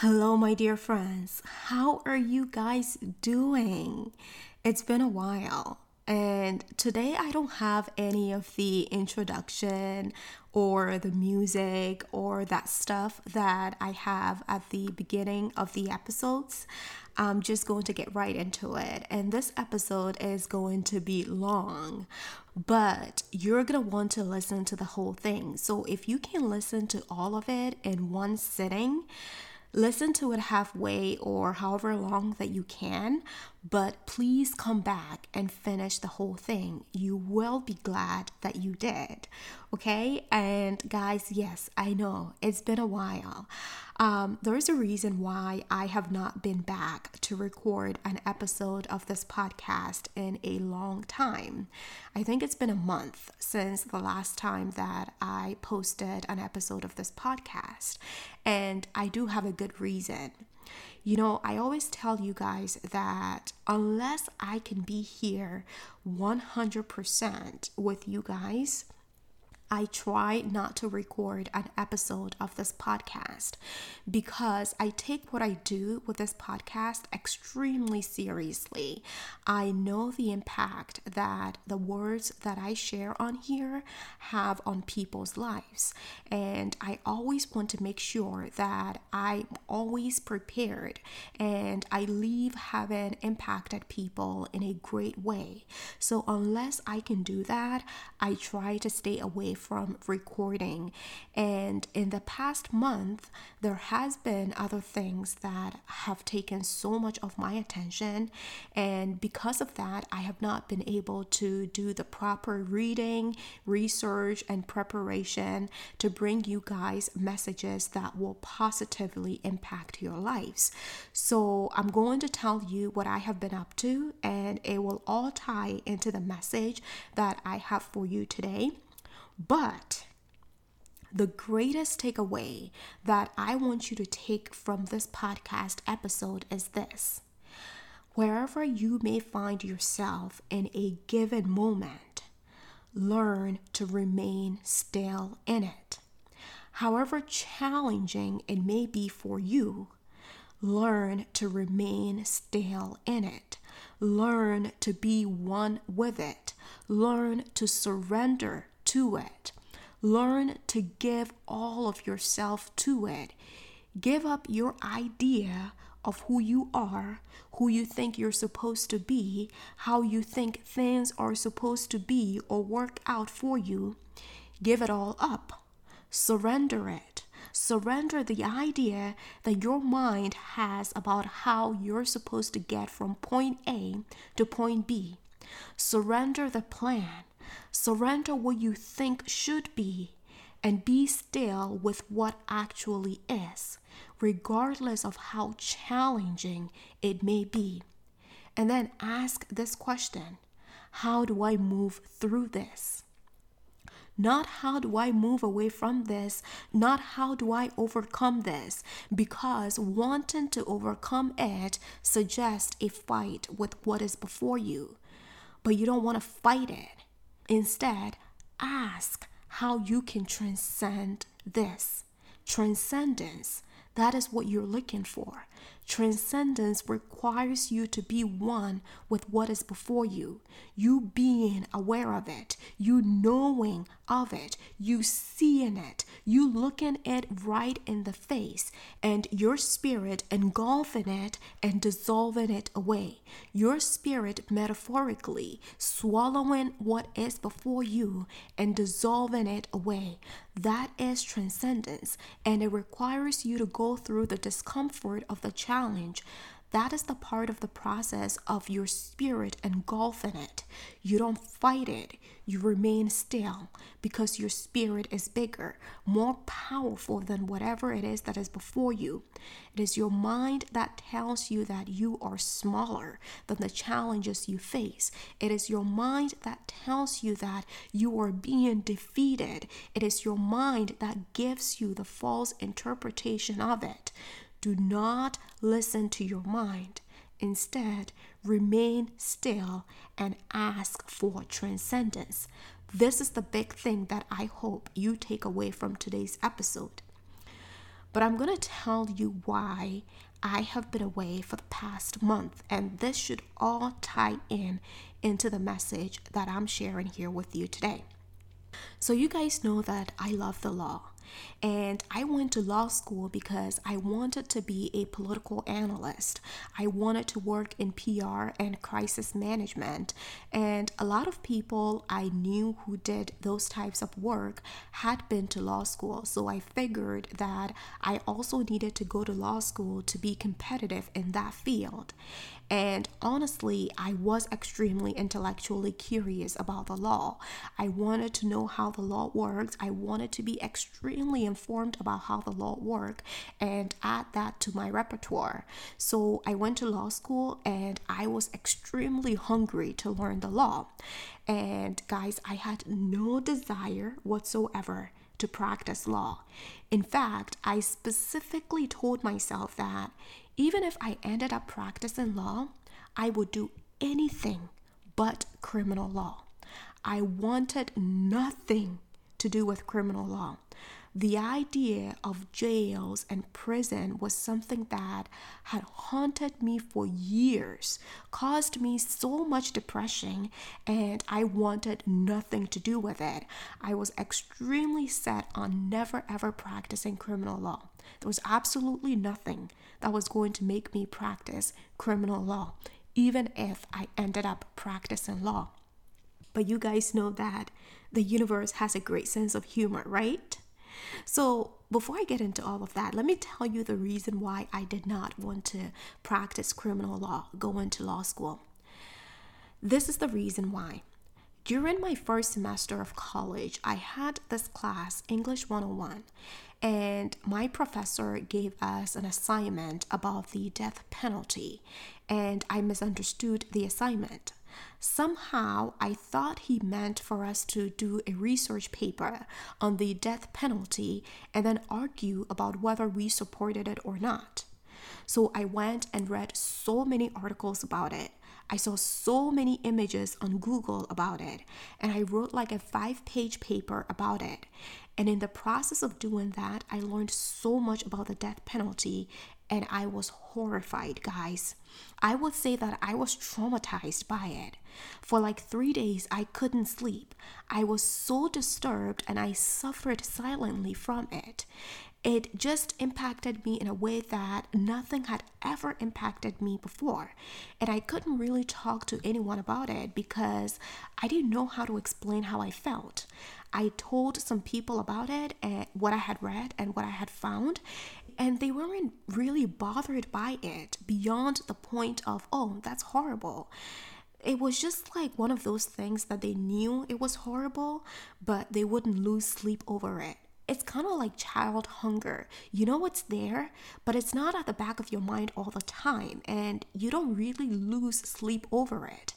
Hello, my dear friends. How are you guys doing? It's been a while, and today I don't have any of the introduction or the music or that stuff that I have at the beginning of the episodes. I'm just going to get right into it. And this episode is going to be long, but you're going to want to listen to the whole thing. So if you can listen to all of it in one sitting, Listen to it halfway or however long that you can, but please come back and finish the whole thing. You will be glad that you did. Okay? And guys, yes, I know it's been a while. Um, there is a reason why I have not been back to record an episode of this podcast in a long time. I think it's been a month since the last time that I posted an episode of this podcast, and I do have a good reason. You know, I always tell you guys that unless I can be here 100% with you guys, I try not to record an episode of this podcast because I take what I do with this podcast extremely seriously. I know the impact that the words that I share on here have on people's lives, and I always want to make sure that I'm always prepared and I leave having impacted people in a great way. So, unless I can do that, I try to stay away from recording. And in the past month, there has been other things that have taken so much of my attention. And because of that, I have not been able to do the proper reading, research, and preparation to bring you guys messages that will positively impact your lives. So I'm going to tell you what I have been up to, and it will all tie into the message that I have for you today. But the greatest takeaway that I want you to take from this podcast episode is this. Wherever you may find yourself in a given moment, learn to remain still in it. However challenging it may be for you, learn to remain still in it. Learn to be one with it. Learn to surrender to it. Learn to give all of yourself to it. Give up your idea of who you are, who you think you're supposed to be, how you think things are supposed to be or work out for you. Give it all up. Surrender it. Surrender the idea that your mind has about how you're supposed to get from point A to point B. Surrender the plan. Surrender what you think should be and be still with what actually is, regardless of how challenging it may be. And then ask this question How do I move through this? Not how do I move away from this, not how do I overcome this, because wanting to overcome it suggests a fight with what is before you. But you don't want to fight it. Instead, ask how you can transcend this. Transcendence, that is what you're looking for. Transcendence requires you to be one with what is before you, you being aware of it, you knowing of it, you seeing it, you looking it right in the face, and your spirit engulfing it and dissolving it away. Your spirit metaphorically swallowing what is before you and dissolving it away. That is transcendence, and it requires you to go through the discomfort of the challenge that is the part of the process of your spirit engulfing it. You don't fight it, you remain still because your spirit is bigger, more powerful than whatever it is that is before you. It is your mind that tells you that you are smaller than the challenges you face. It is your mind that tells you that you are being defeated. It is your mind that gives you the false interpretation of it. Do not listen to your mind. Instead, remain still and ask for transcendence. This is the big thing that I hope you take away from today's episode. But I'm going to tell you why I have been away for the past month, and this should all tie in into the message that I'm sharing here with you today. So, you guys know that I love the law. And I went to law school because I wanted to be a political analyst. I wanted to work in PR and crisis management. And a lot of people I knew who did those types of work had been to law school. So I figured that I also needed to go to law school to be competitive in that field. And honestly, I was extremely intellectually curious about the law. I wanted to know how the law works. I wanted to be extremely informed about how the law worked and add that to my repertoire. So I went to law school and I was extremely hungry to learn the law. And guys, I had no desire whatsoever to practice law. In fact, I specifically told myself that even if I ended up practicing law, I would do anything but criminal law. I wanted nothing to do with criminal law. The idea of jails and prison was something that had haunted me for years, caused me so much depression, and I wanted nothing to do with it. I was extremely set on never ever practicing criminal law. There was absolutely nothing that was going to make me practice criminal law, even if I ended up practicing law. But you guys know that the universe has a great sense of humor, right? So, before I get into all of that, let me tell you the reason why I did not want to practice criminal law, go into law school. This is the reason why. During my first semester of college, I had this class, English 101, and my professor gave us an assignment about the death penalty, and I misunderstood the assignment. Somehow, I thought he meant for us to do a research paper on the death penalty and then argue about whether we supported it or not. So I went and read so many articles about it. I saw so many images on Google about it, and I wrote like a five page paper about it. And in the process of doing that, I learned so much about the death penalty and I was horrified, guys. I would say that I was traumatized by it. For like three days, I couldn't sleep. I was so disturbed and I suffered silently from it. It just impacted me in a way that nothing had ever impacted me before. And I couldn't really talk to anyone about it because I didn't know how to explain how I felt. I told some people about it and what I had read and what I had found, and they weren't really bothered by it beyond the point of, oh, that's horrible. It was just like one of those things that they knew it was horrible, but they wouldn't lose sleep over it. It's kind of like child hunger. You know it's there, but it's not at the back of your mind all the time, and you don't really lose sleep over it.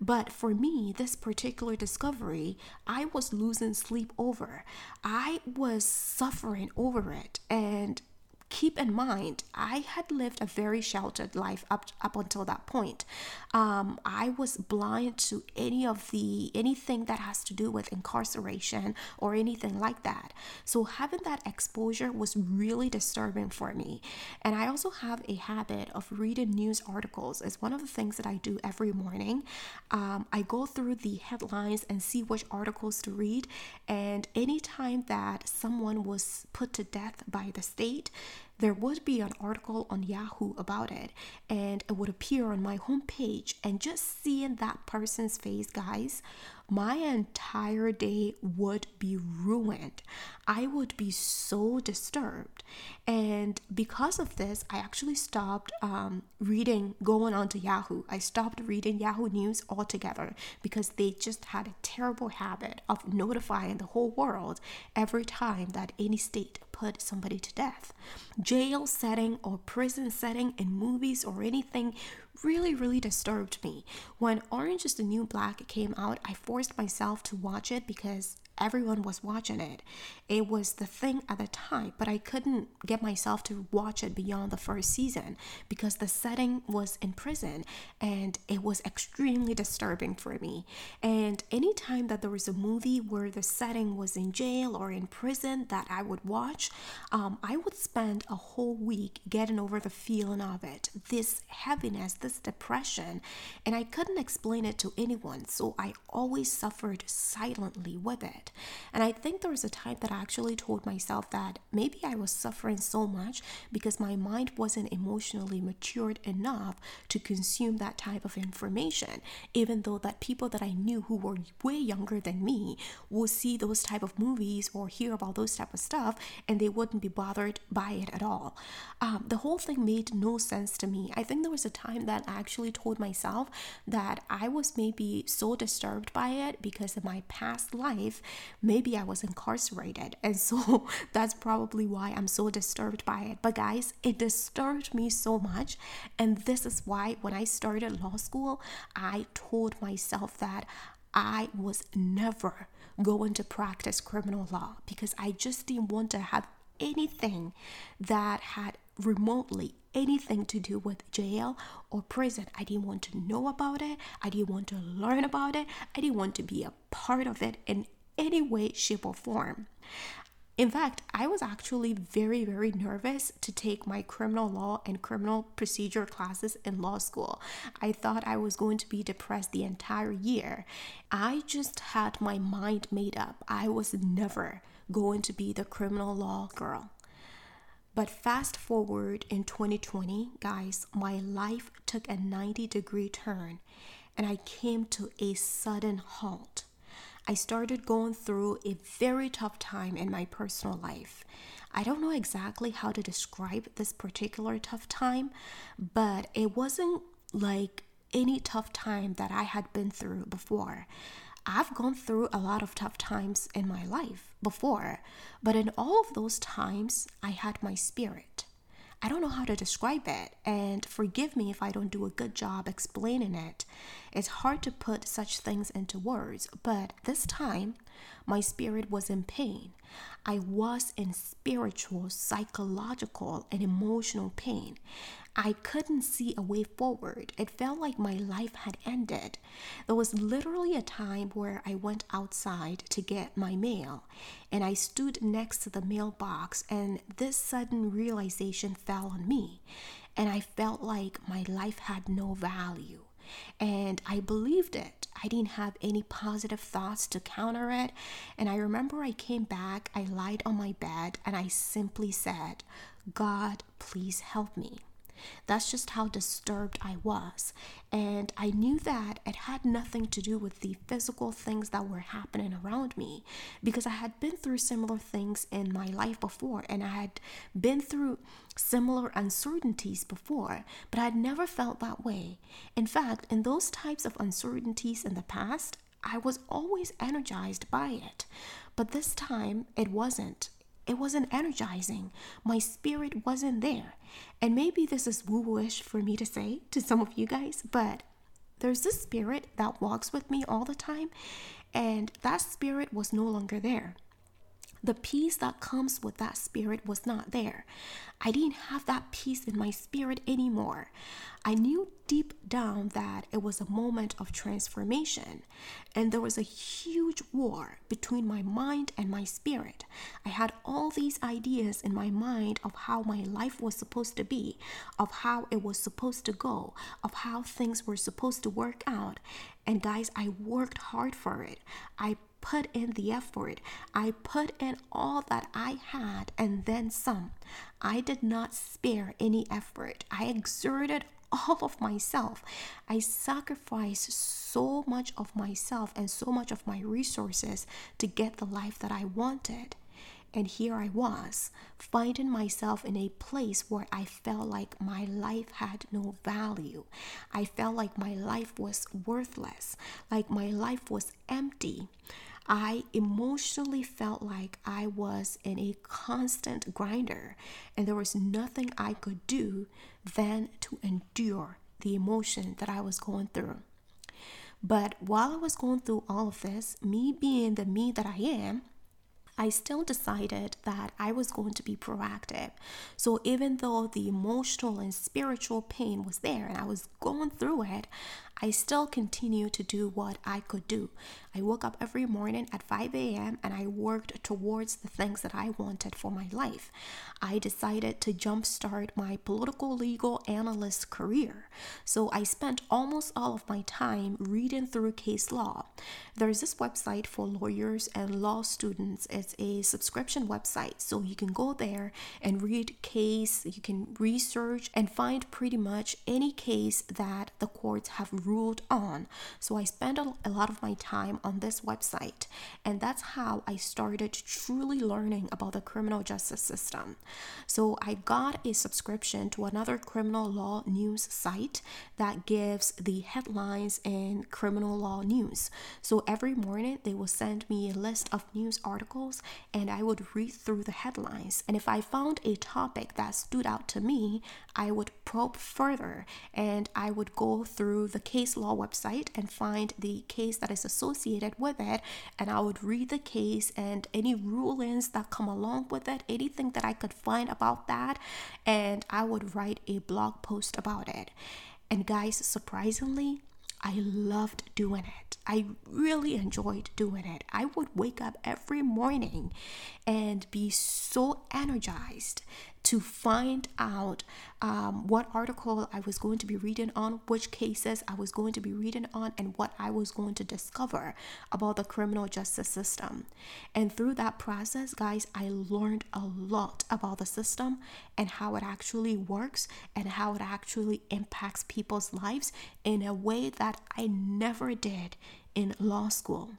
But for me, this particular discovery, I was losing sleep over. I was suffering over it. And keep in mind, I had lived a very sheltered life up up until that point. Um, I was blind to any of the anything that has to do with incarceration or anything like that. So having that exposure was really disturbing for me. And I also have a habit of reading news articles. It's one of the things that I do every morning. Um, I go through the headlines and see which articles to read. And anytime that someone was put to death by the state, there would be an article on Yahoo about it and it would appear on my homepage. And just seeing that person's face, guys, my entire day would be ruined. I would be so disturbed. And because of this, I actually stopped um, reading, going on to Yahoo. I stopped reading Yahoo News altogether because they just had a terrible habit of notifying the whole world every time that any state put somebody to death. Jail setting or prison setting in movies or anything really, really disturbed me. When Orange is the New Black came out, I forced myself to watch it because everyone was watching it. It was the thing at the time, but I couldn't get myself to watch it beyond the first season because the setting was in prison and it was extremely disturbing for me. And anytime that there was a movie where the setting was in jail or in prison that I would watch, um, I would spend a whole week getting over the feeling of it this heaviness, this depression, and I couldn't explain it to anyone, so I always suffered silently with it it. And I think there was a time that I actually told myself that maybe I was suffering so much because my mind wasn't emotionally matured enough to consume that type of information, even though that people that I knew who were way younger than me would see those type of movies or hear about those type of stuff and they wouldn't be bothered by it at all. Um, the whole thing made no sense to me. I think there was a time that I actually told myself that I was maybe so disturbed by it because in my past life maybe I was incarcerated. And so that's probably why I'm so disturbed by it. But guys, it disturbed me so much. And this is why when I started law school, I told myself that I was never going to practice criminal law because I just didn't want to have anything that had remotely anything to do with jail or prison. I didn't want to know about it. I didn't want to learn about it. I didn't want to be a part of it in any way, shape, or form. In fact, I was actually very, very nervous to take my criminal law and criminal procedure classes in law school. I thought I was going to be depressed the entire year. I just had my mind made up. I was never going to be the criminal law girl. But fast forward in 2020, guys, my life took a 90 degree turn and I came to a sudden halt. I started going through a very tough time in my personal life. I don't know exactly how to describe this particular tough time, but it wasn't like any tough time that I had been through before. I've gone through a lot of tough times in my life before, but in all of those times, I had my spirit. I don't know how to describe it, and forgive me if I don't do a good job explaining it. It's hard to put such things into words, but this time my spirit was in pain. I was in spiritual, psychological, and emotional pain. I couldn't see a way forward. It felt like my life had ended. There was literally a time where I went outside to get my mail and I stood next to the mailbox, and this sudden realization fell on me. And I felt like my life had no value. And I believed it. I didn't have any positive thoughts to counter it. And I remember I came back, I lied on my bed, and I simply said, God, please help me. That's just how disturbed I was. And I knew that it had nothing to do with the physical things that were happening around me because I had been through similar things in my life before and I had been through similar uncertainties before, but I had never felt that way. In fact, in those types of uncertainties in the past, I was always energized by it. But this time, it wasn't it wasn't energizing. My spirit wasn't there. And maybe this is woo wooish for me to say to some of you guys, but there's this spirit that walks with me all the time, and that spirit was no longer there. The peace that comes with that spirit was not there. I didn't have that peace in my spirit anymore. I knew deep down that it was a moment of transformation, and there was a huge war between my mind and my spirit. I had all these ideas in my mind of how my life was supposed to be, of how it was supposed to go, of how things were supposed to work out. And guys, I worked hard for it. I put in the effort. I put in all that I had and then some. I did not spare any effort. I exerted all of myself. I sacrificed so much of myself and so much of my resources to get the life that I wanted. And here I was, finding myself in a place where I felt like my life had no value. I felt like my life was worthless, like my life was empty. I emotionally felt like I was in a constant grinder and there was nothing I could do than to endure the emotion that I was going through. But while I was going through all of this, me being the me that I am, I still decided that I was going to be proactive. So even though the emotional and spiritual pain was there and I was going through it, I still continue to do what I could do. I woke up every morning at 5 a.m. and I worked towards the things that I wanted for my life. I decided to jumpstart my political legal analyst career. So I spent almost all of my time reading through case law. There's this website for lawyers and law students. It's a subscription website. So you can go there and read case, you can research and find pretty much any case that the courts have ruled on. So I spend a, a lot of my time on this website, and that's how I started truly learning about the criminal justice system. So I got a subscription to another criminal law news site that gives the headlines in criminal law news. So every morning they will send me a list of news articles and I would read through the headlines. And if I found a topic that stood out to me, I would probe further and I would go through the case law website and find the case that is associated with it. And I would read the case and any rulings that come along with it, anything that I could find about that. And I would write a blog post about it. And guys, surprisingly, I loved doing it. I really enjoyed doing it. I would wake up every morning and be so energized to find out um, what article I was going to be reading on, which cases I was going to be reading on, and what I was going to discover about the criminal justice system. And through that process, guys, I learned a lot about the system and how it actually works and how it actually impacts people's lives in a way that I never did in law school.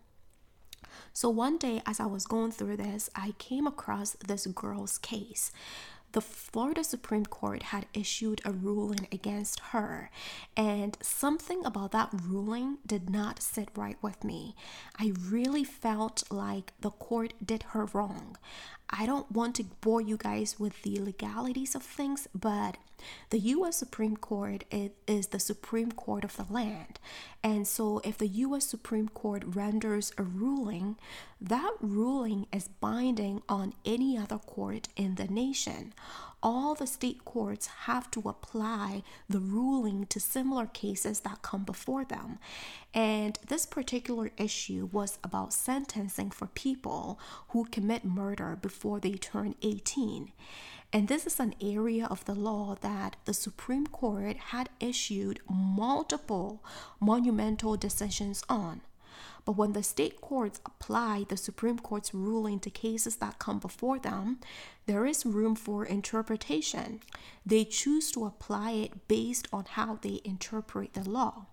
So one day, as I was going through this, I came across this girl's case the Florida Supreme Court had issued a ruling against her, and something about that ruling did not sit right with me. I really felt like the court did her wrong. I don't want to bore you guys with the legalities of things, but the US Supreme Court is the Supreme Court of the land. And so, if the US Supreme Court renders a ruling, that ruling is binding on any other court in the nation all the state courts have to apply the ruling to similar cases that come before them. And this particular issue was about sentencing for people who commit murder before they turn 18. And this is an area of the law that the Supreme Court had issued multiple monumental decisions on. But when the state courts apply the Supreme Court's ruling to cases that come before them, there is room for interpretation. They choose to apply it based on how they interpret the law.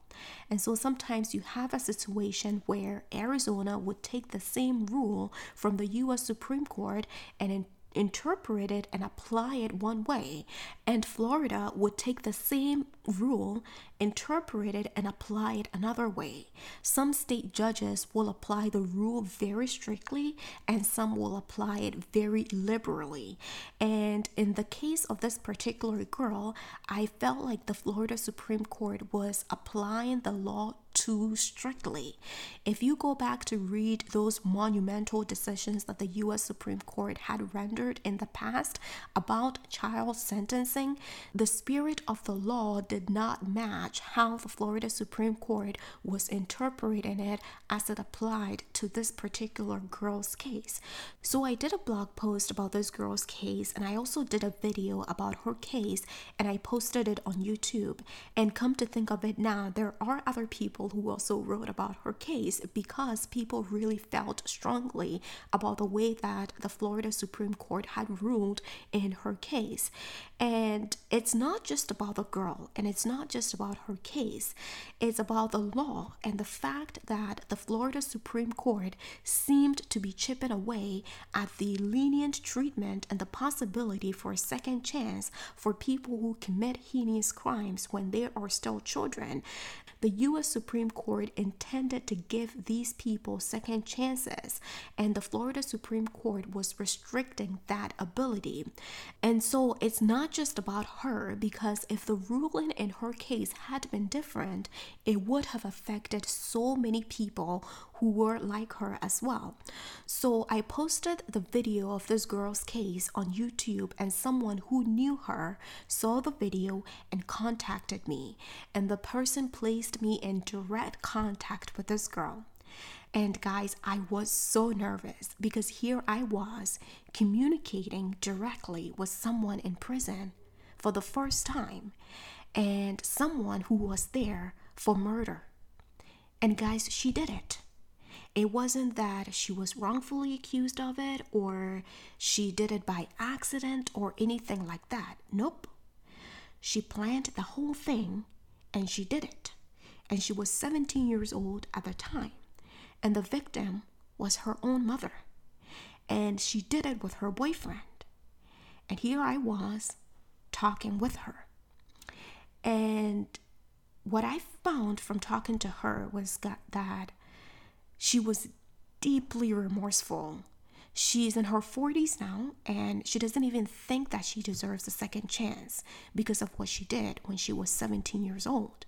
And so sometimes you have a situation where Arizona would take the same rule from the US Supreme Court and interpret it and apply it one way, and Florida would take the same rule, interpret it, and apply it another way. Some state judges will apply the rule very strictly, and some will apply it very liberally. And in the case of this particular girl, I felt like the Florida Supreme Court was applying the law too strictly. If you go back to read those monumental decisions that the US Supreme Court had rendered in the past about child sentencing, the spirit of the law did not match how the Florida Supreme Court was interpreting it as it applied to this particular girl's case. So I did a blog post about this girl's case and I also did a video about her case and I posted it on YouTube. And come to think of it now, there are other people who also wrote about her case because people really felt strongly about the way that the Florida Supreme Court had ruled in her case. And it's not just about the girl and it's not just about her case, it's about the law and the fact that the Florida Supreme Court seemed to be chipping away at the lenient treatment and the possibility for a second chance for people who commit heinous crimes when they are still children the US Supreme Court intended to give these people second chances, and the Florida Supreme Court was restricting that ability. And so it's just about her, because if the ruling in her case had been different, it would have affected so many people who were like her as well. So I posted the video of this girl's case on YouTube, and someone who knew her saw the video and contacted me. And the person placed me in direct contact with this girl. And guys, I was so nervous because here I was communicating directly with someone in prison for the first time and someone who was there for murder. And guys, she did it. It wasn't that she was wrongfully accused of it or she did it by accident or anything like that. Nope. She planned the whole thing and she did it. And she was 17 years old at the time. And the victim was her own mother. And she did it with her boyfriend. And here I was talking with her. And what I found from talking to her was that she was deeply remorseful. She's in her 40s now, and she doesn't even think that she deserves a second chance because of what she did when she was 17 years old.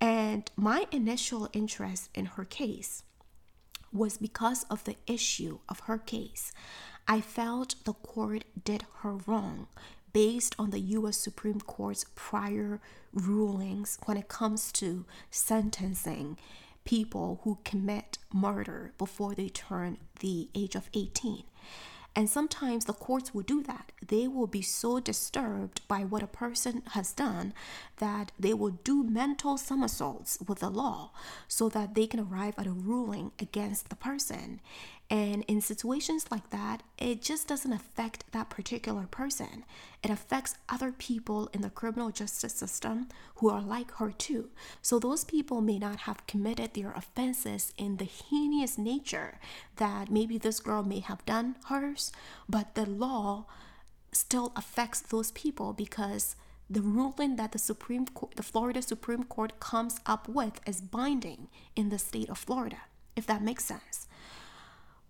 And my initial interest in her case was because of the issue of her case. I felt the court did her wrong based on the US Supreme Court's prior rulings when it comes to sentencing people who commit murder before they turn the age of 18. And sometimes the courts will do that. They will be so disturbed by what a person has done that they will do mental somersaults with the law so that they can arrive at a ruling against the person. And in situations like that, it just doesn't affect that particular person. It affects other people in the criminal justice system who are like her too. So those people may not have committed their offenses in the heinous nature that maybe this girl may have done hers, but the law still affects those people because the ruling that the Supreme Court, the Florida Supreme Court comes up with is binding in the state of Florida, if that makes sense.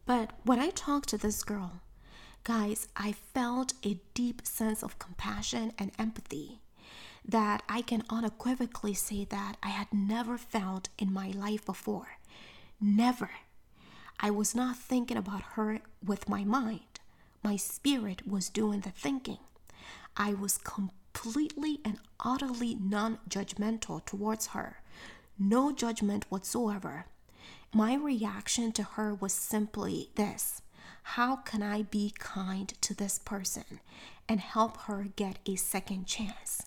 But when I talked to this girl, guys, I felt a deep sense of compassion and empathy that I can unequivocally say that I had never felt in my life before. Never. I was not thinking about her with my mind. My spirit was doing the thinking. I was completely and utterly non judgmental towards her. No judgment whatsoever. My reaction to her was simply this How can I be kind to this person and help her get a second chance?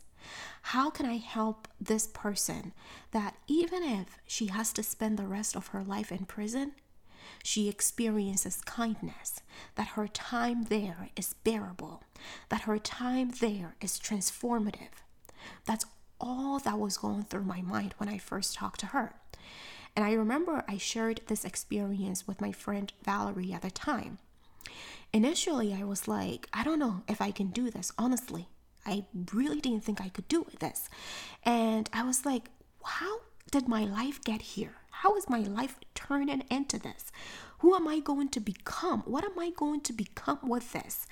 How can I help this person that even if she has to spend the rest of her life in prison, she experiences kindness, that her time there is bearable, that her time there is transformative. That's all that was going through my mind when I first talked to her. And I remember I shared this experience with my friend Valerie at the time. Initially, I was like, I don't know if I can do this, honestly. I really didn't think I could do this. And I was like, how did my life get here? How is my life turning into this? Who am I going to become? What am I going to become with this?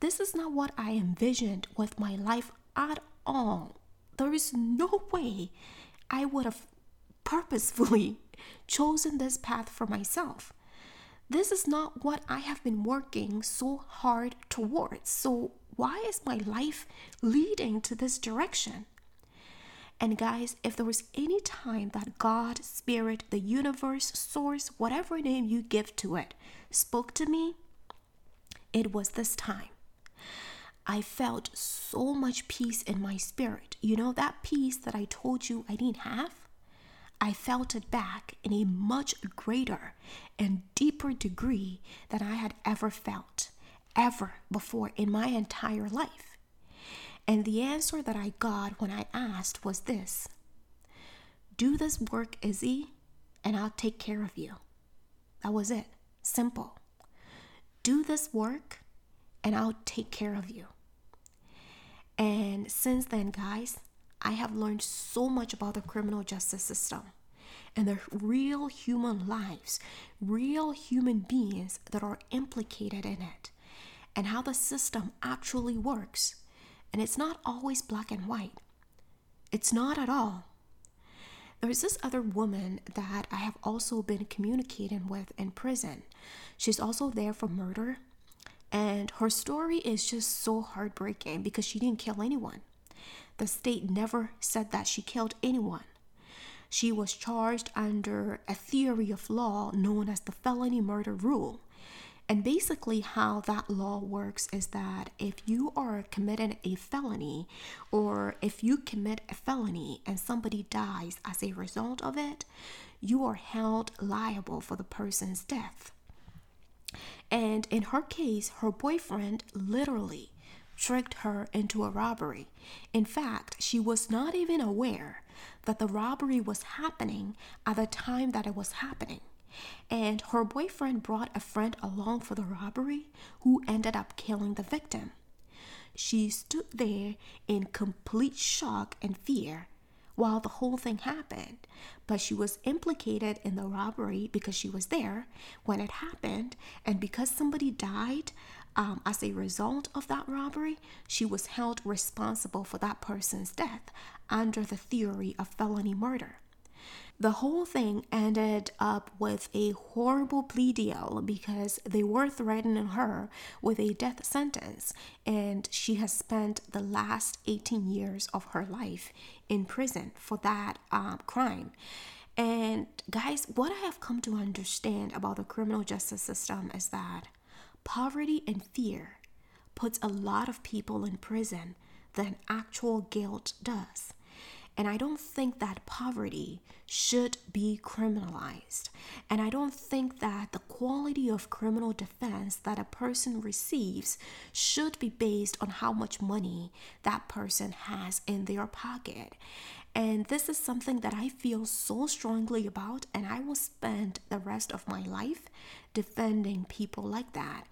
This is not what I envisioned with my life at all. There is no way I would have purposefully chosen this path for myself. This is not what I have been working so hard towards. So, why is my life leading to this direction? And, guys, if there was any time that God, Spirit, the universe, source, whatever name you give to it, spoke to me, it was this time. I felt so much peace in my spirit. You know, that peace that I told you I didn't have? I felt it back in a much greater and deeper degree than I had ever felt, ever before in my entire life. And the answer that I got when I asked was this Do this work, Izzy, and I'll take care of you. That was it. Simple. Do this work, and I'll take care of you. And since then, guys, I have learned so much about the criminal justice system and the real human lives, real human beings that are implicated in it, and how the system actually works. And it's not always black and white, it's not at all. There's this other woman that I have also been communicating with in prison. She's also there for murder. And her story is just so heartbreaking because she didn't kill anyone. The state never said that she killed anyone. She was charged under a theory of law known as the felony murder rule. And basically, how that law works is that if you are committing a felony, or if you commit a felony and somebody dies as a result of it, you are held liable for the person's death. And in her case, her boyfriend literally tricked her into a robbery. In fact, she was not even aware that the robbery was happening at the time that it was happening. And her boyfriend brought a friend along for the robbery who ended up killing the victim. She stood there in complete shock and fear while the whole thing happened, but she was implicated in the robbery because she was there when it happened, and because somebody died um, as a result of that robbery, she was held responsible for that person's death under the theory of felony murder. The whole thing ended up with a horrible plea deal because they were threatening her with a death sentence, and she has spent the last 18 years of her life in prison for that um, crime. And guys, what I have come to understand about the criminal justice system is that poverty and fear puts a lot of people in prison than actual guilt does. And I don't think that poverty should be criminalized. And I don't think that the quality of criminal defense that a person receives should be based on how much money that person has in their pocket. And this is something that I feel so strongly about, and I will spend the rest of my life defending people like that.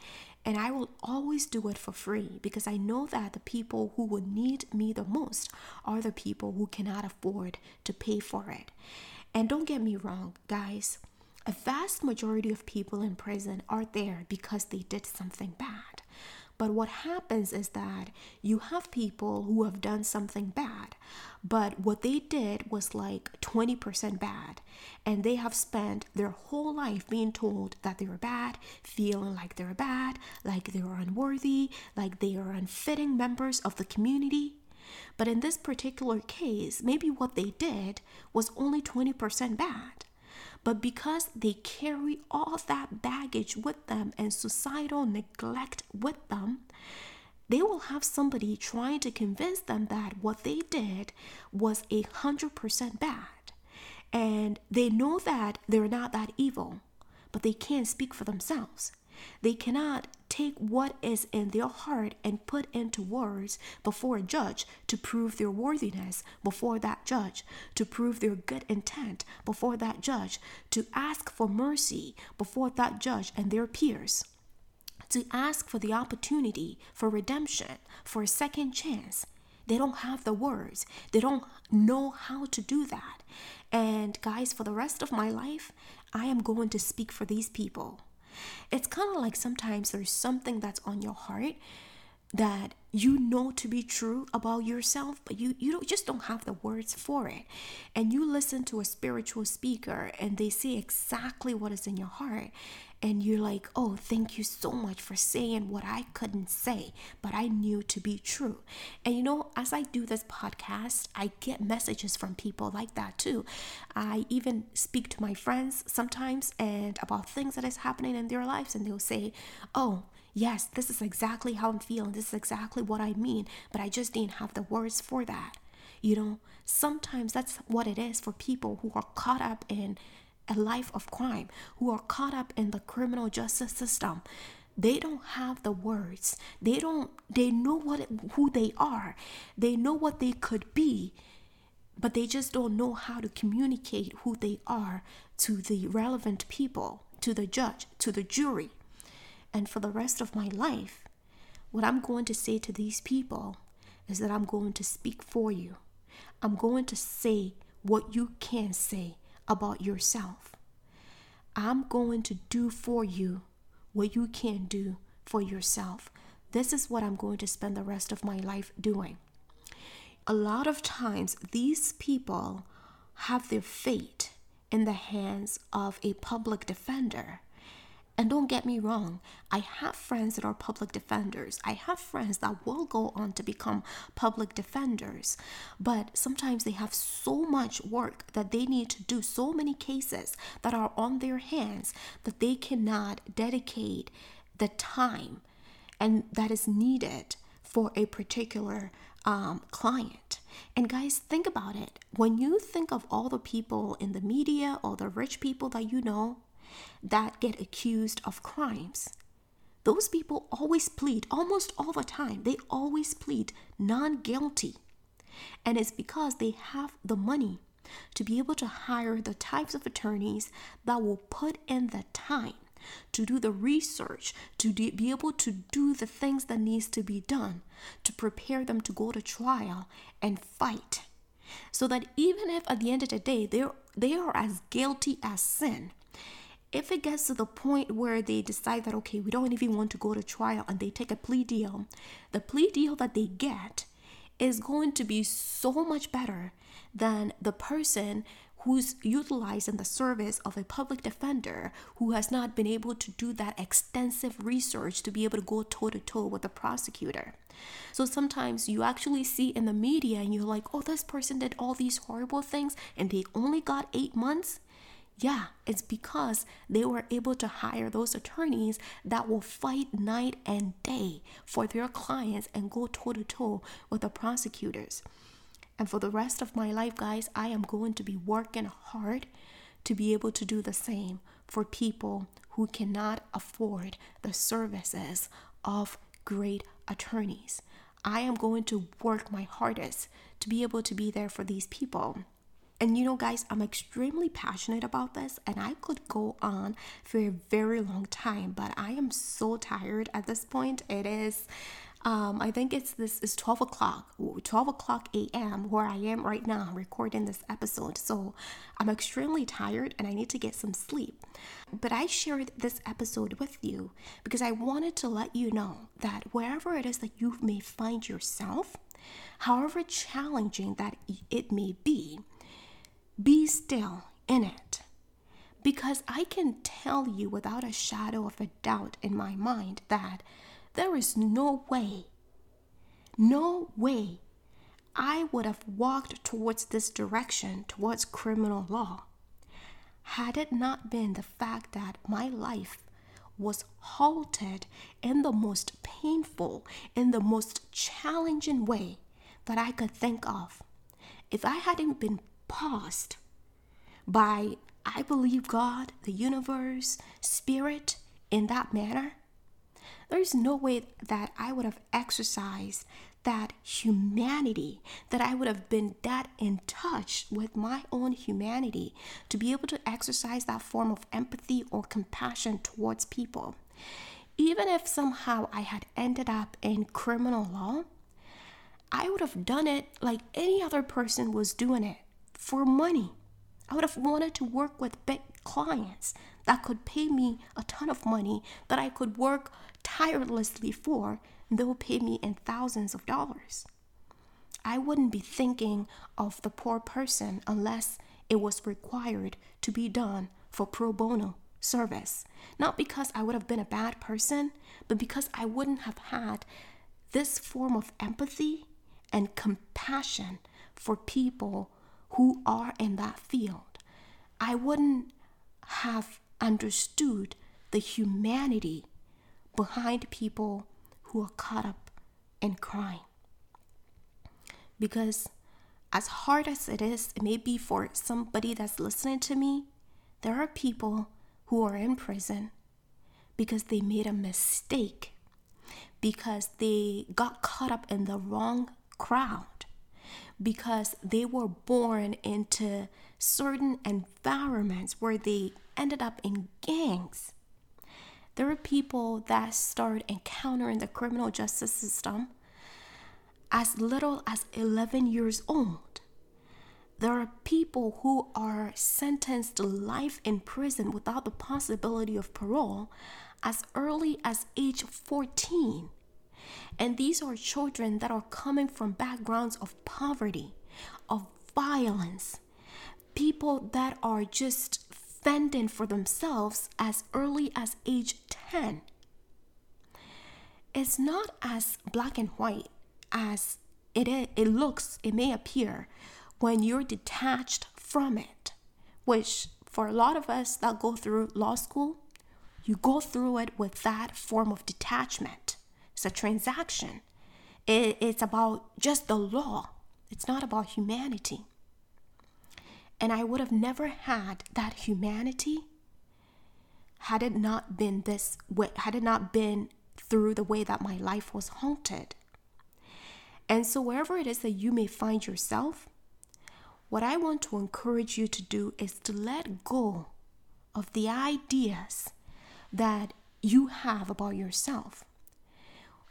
And I will always do it for free because I know that the people who would need me the most are the people who cannot afford to pay for it. And don't get me wrong, guys, a vast majority of people in prison are there because they did something bad. But what happens is that you have people who have done something bad, but what they did was like 20% bad. And they have spent their whole life being told that they were bad, feeling like they're bad, like they are unworthy, like they are unfitting members of the community. But in this particular case, maybe what they did was only 20% bad. But because they carry all that baggage with them and societal neglect with them, they will have somebody trying to convince them that what they did was a hundred percent bad. And they know that they're not that evil, but they can't speak for themselves. They cannot take what is in their heart and put into words before a judge to prove their worthiness before that judge, to prove their good intent before that judge, to ask for mercy before that judge and their peers, to ask for the opportunity for redemption, for a second chance. They don't have the words. They don't know how to do that. And guys, for the rest of my life, I am going to speak for these people. It's kind of like sometimes there's something that's on your heart that you know to be true about yourself but you you don't just don't have the words for it. And you listen to a spiritual speaker and they say exactly what is in your heart and you're like, oh, thank you so much for saying what I couldn't say, but I knew to be true. And you know, as I do this podcast, I get messages from people like that too. I even speak to my friends sometimes and about things that is happening in their lives, and they'll say, oh, yes, this is exactly how I'm feeling. This is exactly what I mean, but I just didn't have the words for that. You know, sometimes that's what it is for people who are caught up in a life of crime, who are caught up in the criminal justice system. They don't have the words. They don't they know what who they are. They know what they could be, but they just don't know how to communicate who they are to the relevant people, to the judge, to the jury. And for the rest of my life, what I'm going to say to these people is that I'm going to speak for you. I'm going to say what you can say about yourself. I'm going to do for you what you can't do for yourself. This is what I'm going to spend the rest of my life doing. A lot of times, these people have their fate in the hands of a public defender. And don't get me wrong, I have friends that are public defenders. I have friends that will go on to become public defenders. But sometimes they have so much work that they need to do, so many cases that are on their hands that they cannot dedicate the time and that is needed for a particular um, client. And guys, think about it. When you think of all the people in the media or the rich people that you know that get accused of crimes, those people always plead, almost all the time, they always plead non guilty. And it's because they have the money to be able to hire the types of attorneys that will put in the time to do the research, to be able to do the things that needs to be done to prepare them to go to trial and fight. So that even if at the end of the day they they are as guilty as sin, if it gets to the point where they decide that okay, we don't even want to go to trial and they take a plea deal, the plea deal that they get is going to be so much better than the person who's utilizing the service of a public defender who has not been able to do that extensive research to be able to go toe to toe with the prosecutor. So sometimes you actually see in the media and you're like, oh, this person did all these horrible things and they only got eight months. Yeah, it's because they were able to hire those attorneys that will fight night and day for their clients and go toe to toe with the prosecutors. And for the rest of my life, guys, I am going to be working hard to be able to do the same for people who cannot afford the services of great attorneys. I am going to work my hardest to be able to be there for these people. And you know, guys, I'm extremely passionate about this, and I could go on for a very long time, but I am so tired at this point. It is um, I think it's this is 12 o'clock, 12 o'clock a.m. where I am right now recording this episode. So I'm extremely tired and I need to get some sleep. But I shared this episode with you because I wanted to let you know that wherever it is that you may find yourself, however challenging that it may be, be still in it. Because I can tell you without a shadow of a doubt in my mind that there is no way, no way I would have walked towards this direction, towards criminal law, had it not been the fact that my life was halted in the most painful, in the most challenging way that I could think of. If I hadn't been paused by, I believe, God, the universe, spirit in that manner, there's no way that I would have exercised that humanity, that I would have been that in touch with my own humanity to be able to exercise that form of empathy or compassion towards people. Even if somehow I had ended up in criminal law, I would have done it like any other person was doing it for money. I would have wanted to work with big clients that could pay me a ton of money that I could work tirelessly for, and they will pay me in thousands of dollars. I wouldn't be thinking of the poor person unless it was required to be done for pro bono service. Not because I would have been a bad person, but because I wouldn't have had this form of empathy and compassion for people who are in that field. I wouldn't have understood the humanity behind people who are caught up in crime. Because as hard as it is, it may be for somebody that's listening to me, there are people who are in prison because they made a mistake, because they got caught up in the wrong crowd, because they were born into certain environments where they ended up in gangs there are people that start encountering the criminal justice system as little as 11 years old. there are people who are sentenced to life in prison without the possibility of parole as early as age 14. And these are children that are coming from backgrounds of poverty, of violence, people that are just fending for themselves as early as age 10. It's not as black and white as it, is, it looks, it may appear when you're detached from it, which for a lot of us that go through law school, you go through it with that form of detachment. It's a transaction. It, it's about just the law. It's not about humanity. And I would have never had that humanity had it not been this way, had it not been through the way that my life was haunted. And so, wherever it is that you may find yourself, what I want to encourage you to do is to let go of the ideas that you have about yourself,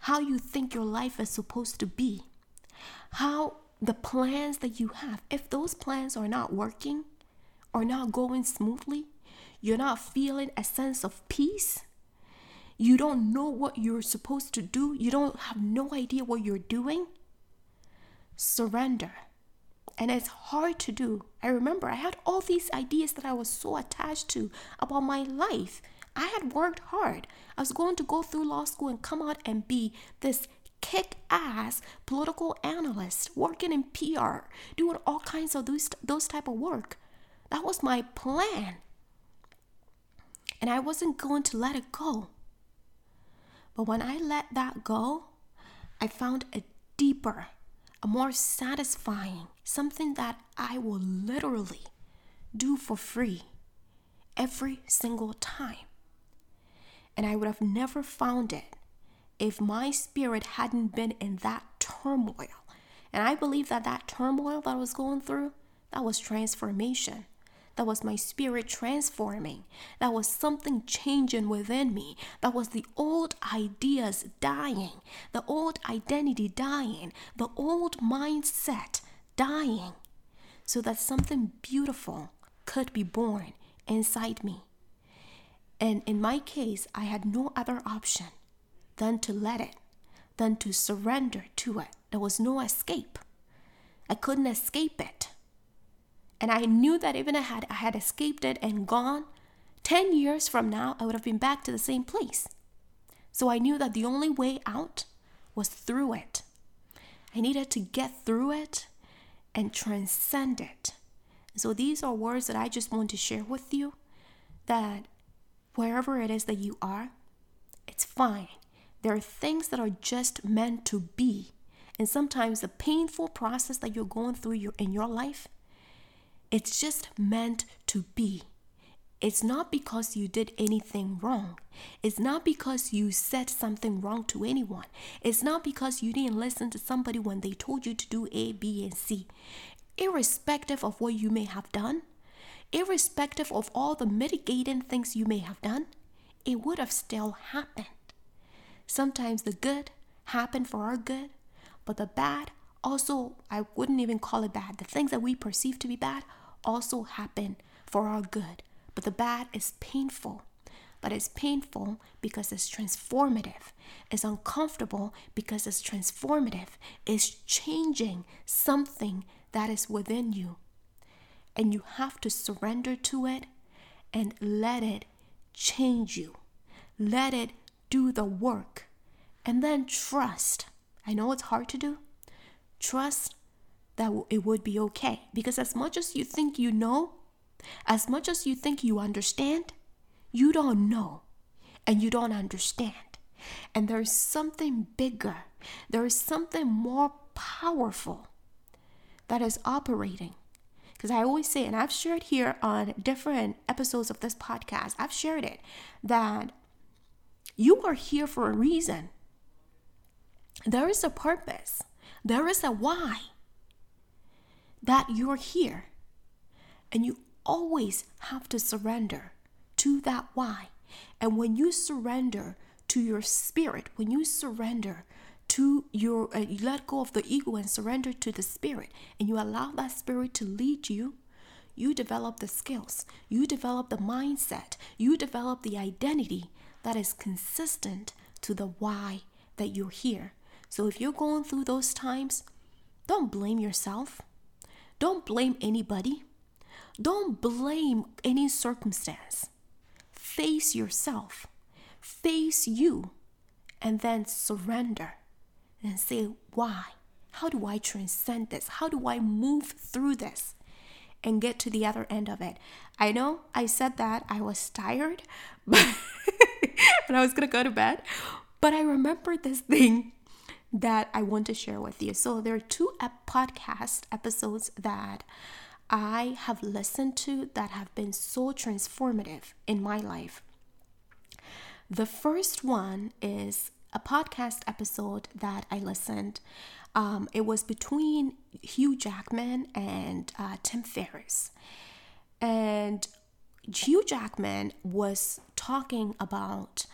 how you think your life is supposed to be, how the plans that you have, if those plans are not working or not going smoothly, you're not feeling a sense of peace, you don't know what you're supposed to do, you don't have no idea what you're doing, surrender. And it's hard to do. I remember I had all these ideas that I was so attached to about my life. I had worked hard. I was going to go through law school and come out and be this kick ass political analyst working in PR, doing all kinds of those, those type of work. That was my plan. And I wasn't going to let it go. But when I let that go, I found a deeper, a more satisfying, something that I will literally do for free every single time. And I would have never found it if my spirit hadn't been in that turmoil. And I believe that that turmoil that I was going through, that was transformation. That was my spirit transforming. That was something changing within me. That was the old ideas dying, the old identity dying, the old mindset dying, so that something beautiful could be born inside me. And in my case, I had no other option than to let it, than to surrender to it. There was no escape. I couldn't escape it. And I knew that even if I had, I had escaped it and gone, 10 years from now, I would have been back to the same place. So I knew that the only way out was through it. I needed to get through it and transcend it. So these are words that I just want to share with you that wherever it is that you are, it's fine. There are things that are just meant to be. And sometimes the painful process that you're going through your, in your life, it's just meant to be. It's not because you did anything wrong. It's not because you said something wrong to anyone. It's not because you didn't listen to somebody when they told you to do A, B, and C. Irrespective of what you may have done, irrespective of all the mitigating things you may have done, it would have still happened. Sometimes the good happen for our good, but the bad also, I wouldn't even call it bad. The things that we perceive to be bad also happen for our good. But the bad is painful. But it's painful because it's transformative. It's uncomfortable because it's transformative. It's changing something that is within you. And you have to surrender to it and let it change you. Let it do the work. And then trust. I know it's hard to do. Trust that it would be okay. Because as much as you think you know, as much as you think you understand, you don't know and you don't understand. And there's something bigger, there is something more powerful that is operating. Because I always say, and I've shared here on different episodes of this podcast, I've shared it that you are here for a reason. There is a purpose, there is a why that you're here. And you always have to surrender to that why. And when you surrender to your spirit, when you surrender to your uh, you let go of the ego and surrender to the spirit and you allow that spirit to lead you you develop the skills you develop the mindset you develop the identity that is consistent to the why that you're here. So if you're going through those times don't blame yourself. Don't blame anybody. Don't blame any circumstance. Face yourself. Face you and then surrender and say, why? How do I transcend this? How do I move through this and get to the other end of it? I know I said that I was tired, but and I was gonna go to bed, but I remembered this thing that I want to share with you. So there are two podcast episodes that I have listened to that have been so transformative in my life. The first one is a podcast episode that I listened. Um, it was between Hugh Jackman and uh, Tim Ferriss. And Hugh Jackman was talking about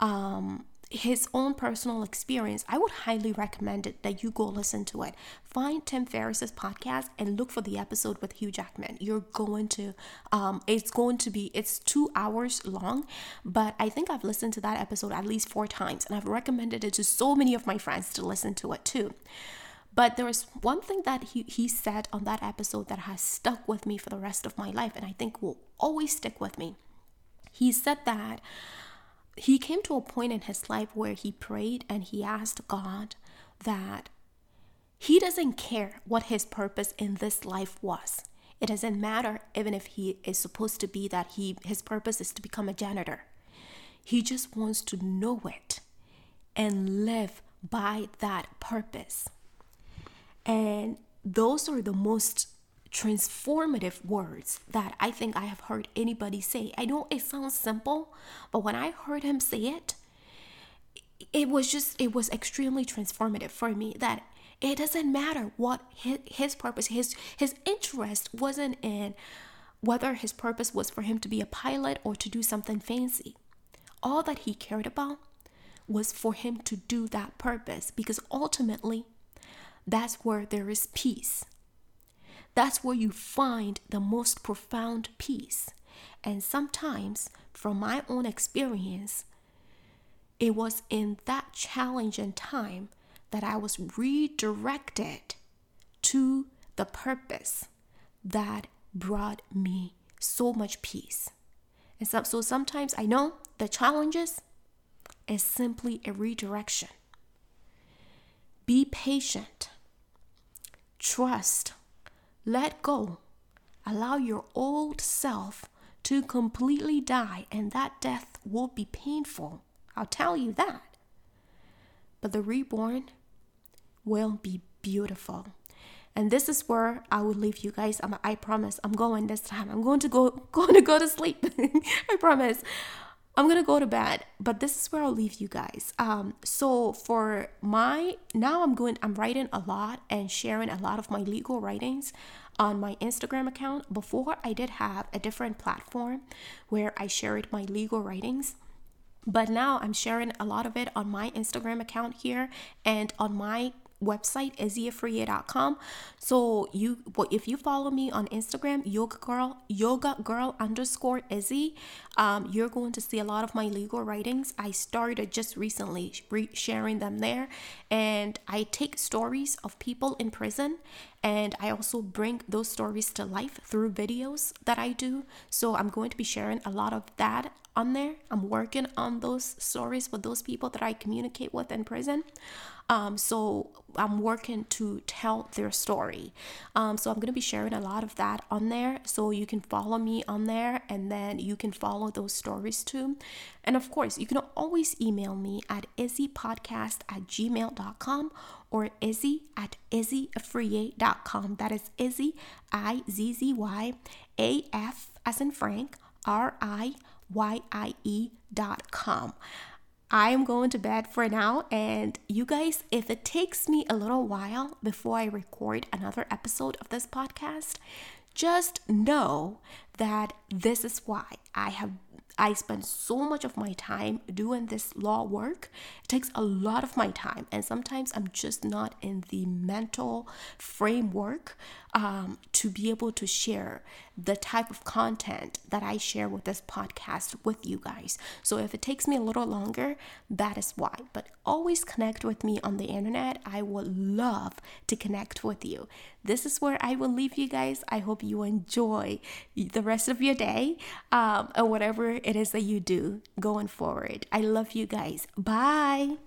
um, his own personal experience, I would highly recommend it that you go listen to it. Find Tim Ferriss's podcast and look for the episode with Hugh Jackman. You're going to, um, it's going to be, it's two hours long, but I think I've listened to that episode at least four times, and I've recommended it to so many of my friends to listen to it too. But there was one thing that he, he said on that episode that has stuck with me for the rest of my life, and I think will always stick with me. He said that he came to a point in his life where he prayed and he asked God that he doesn't care what his purpose in this life was. It doesn't matter even if he is supposed to be that he his purpose is to become a janitor. He just wants to know it and live by that purpose. And those are the most transformative words that I think I have heard anybody say. I know it sounds simple, but when I heard him say it, it was just it was extremely transformative for me that it doesn't matter what his, his purpose his his interest wasn't in whether his purpose was for him to be a pilot or to do something fancy all that he cared about was for him to do that purpose because ultimately that's where there is peace that's where you find the most profound peace. And sometimes, from my own experience, it was in that challenging time that I was redirected to the purpose that brought me so much peace. And so, so sometimes I know the challenges is simply a redirection. Be patient. Trust let go. Allow your old self to completely die, and that death will be painful. I'll tell you that. But the reborn will be beautiful. And this is where I will leave you guys. I'm, I promise. I'm going this time. I'm going to go going to go to sleep. I promise. I'm gonna go to bed, but this is where I'll leave you guys. Um, so for my now, I'm going. I'm writing a lot and sharing a lot of my legal writings on my Instagram account. Before, I did have a different platform where I shared my legal writings. But now I'm sharing a lot of it on my Instagram account here and on my website izzyafriyie.com so you if you follow me on instagram yoga girl yoga girl underscore izzy um, you're going to see a lot of my legal writings. I started just recently re- sharing them there. And i take stories of people in prison and I also bring those stories to life through videos that I do. So I'm going to be sharing a lot of that on there. I'm working on those stories with those people that I communicate with in prison. Um, so I'm working to tell their story. Um, so I'm going to be sharing a lot of that on there. So you can follow me on there and then you can follow those stories too. And of course, you can always email me at izzypodcast at gmail.com or izzy at izzyafriyie.com. That is Izzy, I Z Z Y A F as in Frank, R I Y I E dot com. I am going to bed for now, and you guys, if it takes me a little while before I record another episode of this podcast, just know that this is why I have I spend so much of my time doing this law work. It takes a lot of my time, and sometimes I'm just not in the mental framework um, to be able to share the type of content that I share with this podcast with you guys. So if it takes me a little longer, that is why. But always connect with me on the internet. I would love to connect with you. This is where I will leave you guys. I hope you enjoy the rest of your day um, and whatever it is that you do going forward. I love you guys. Bye.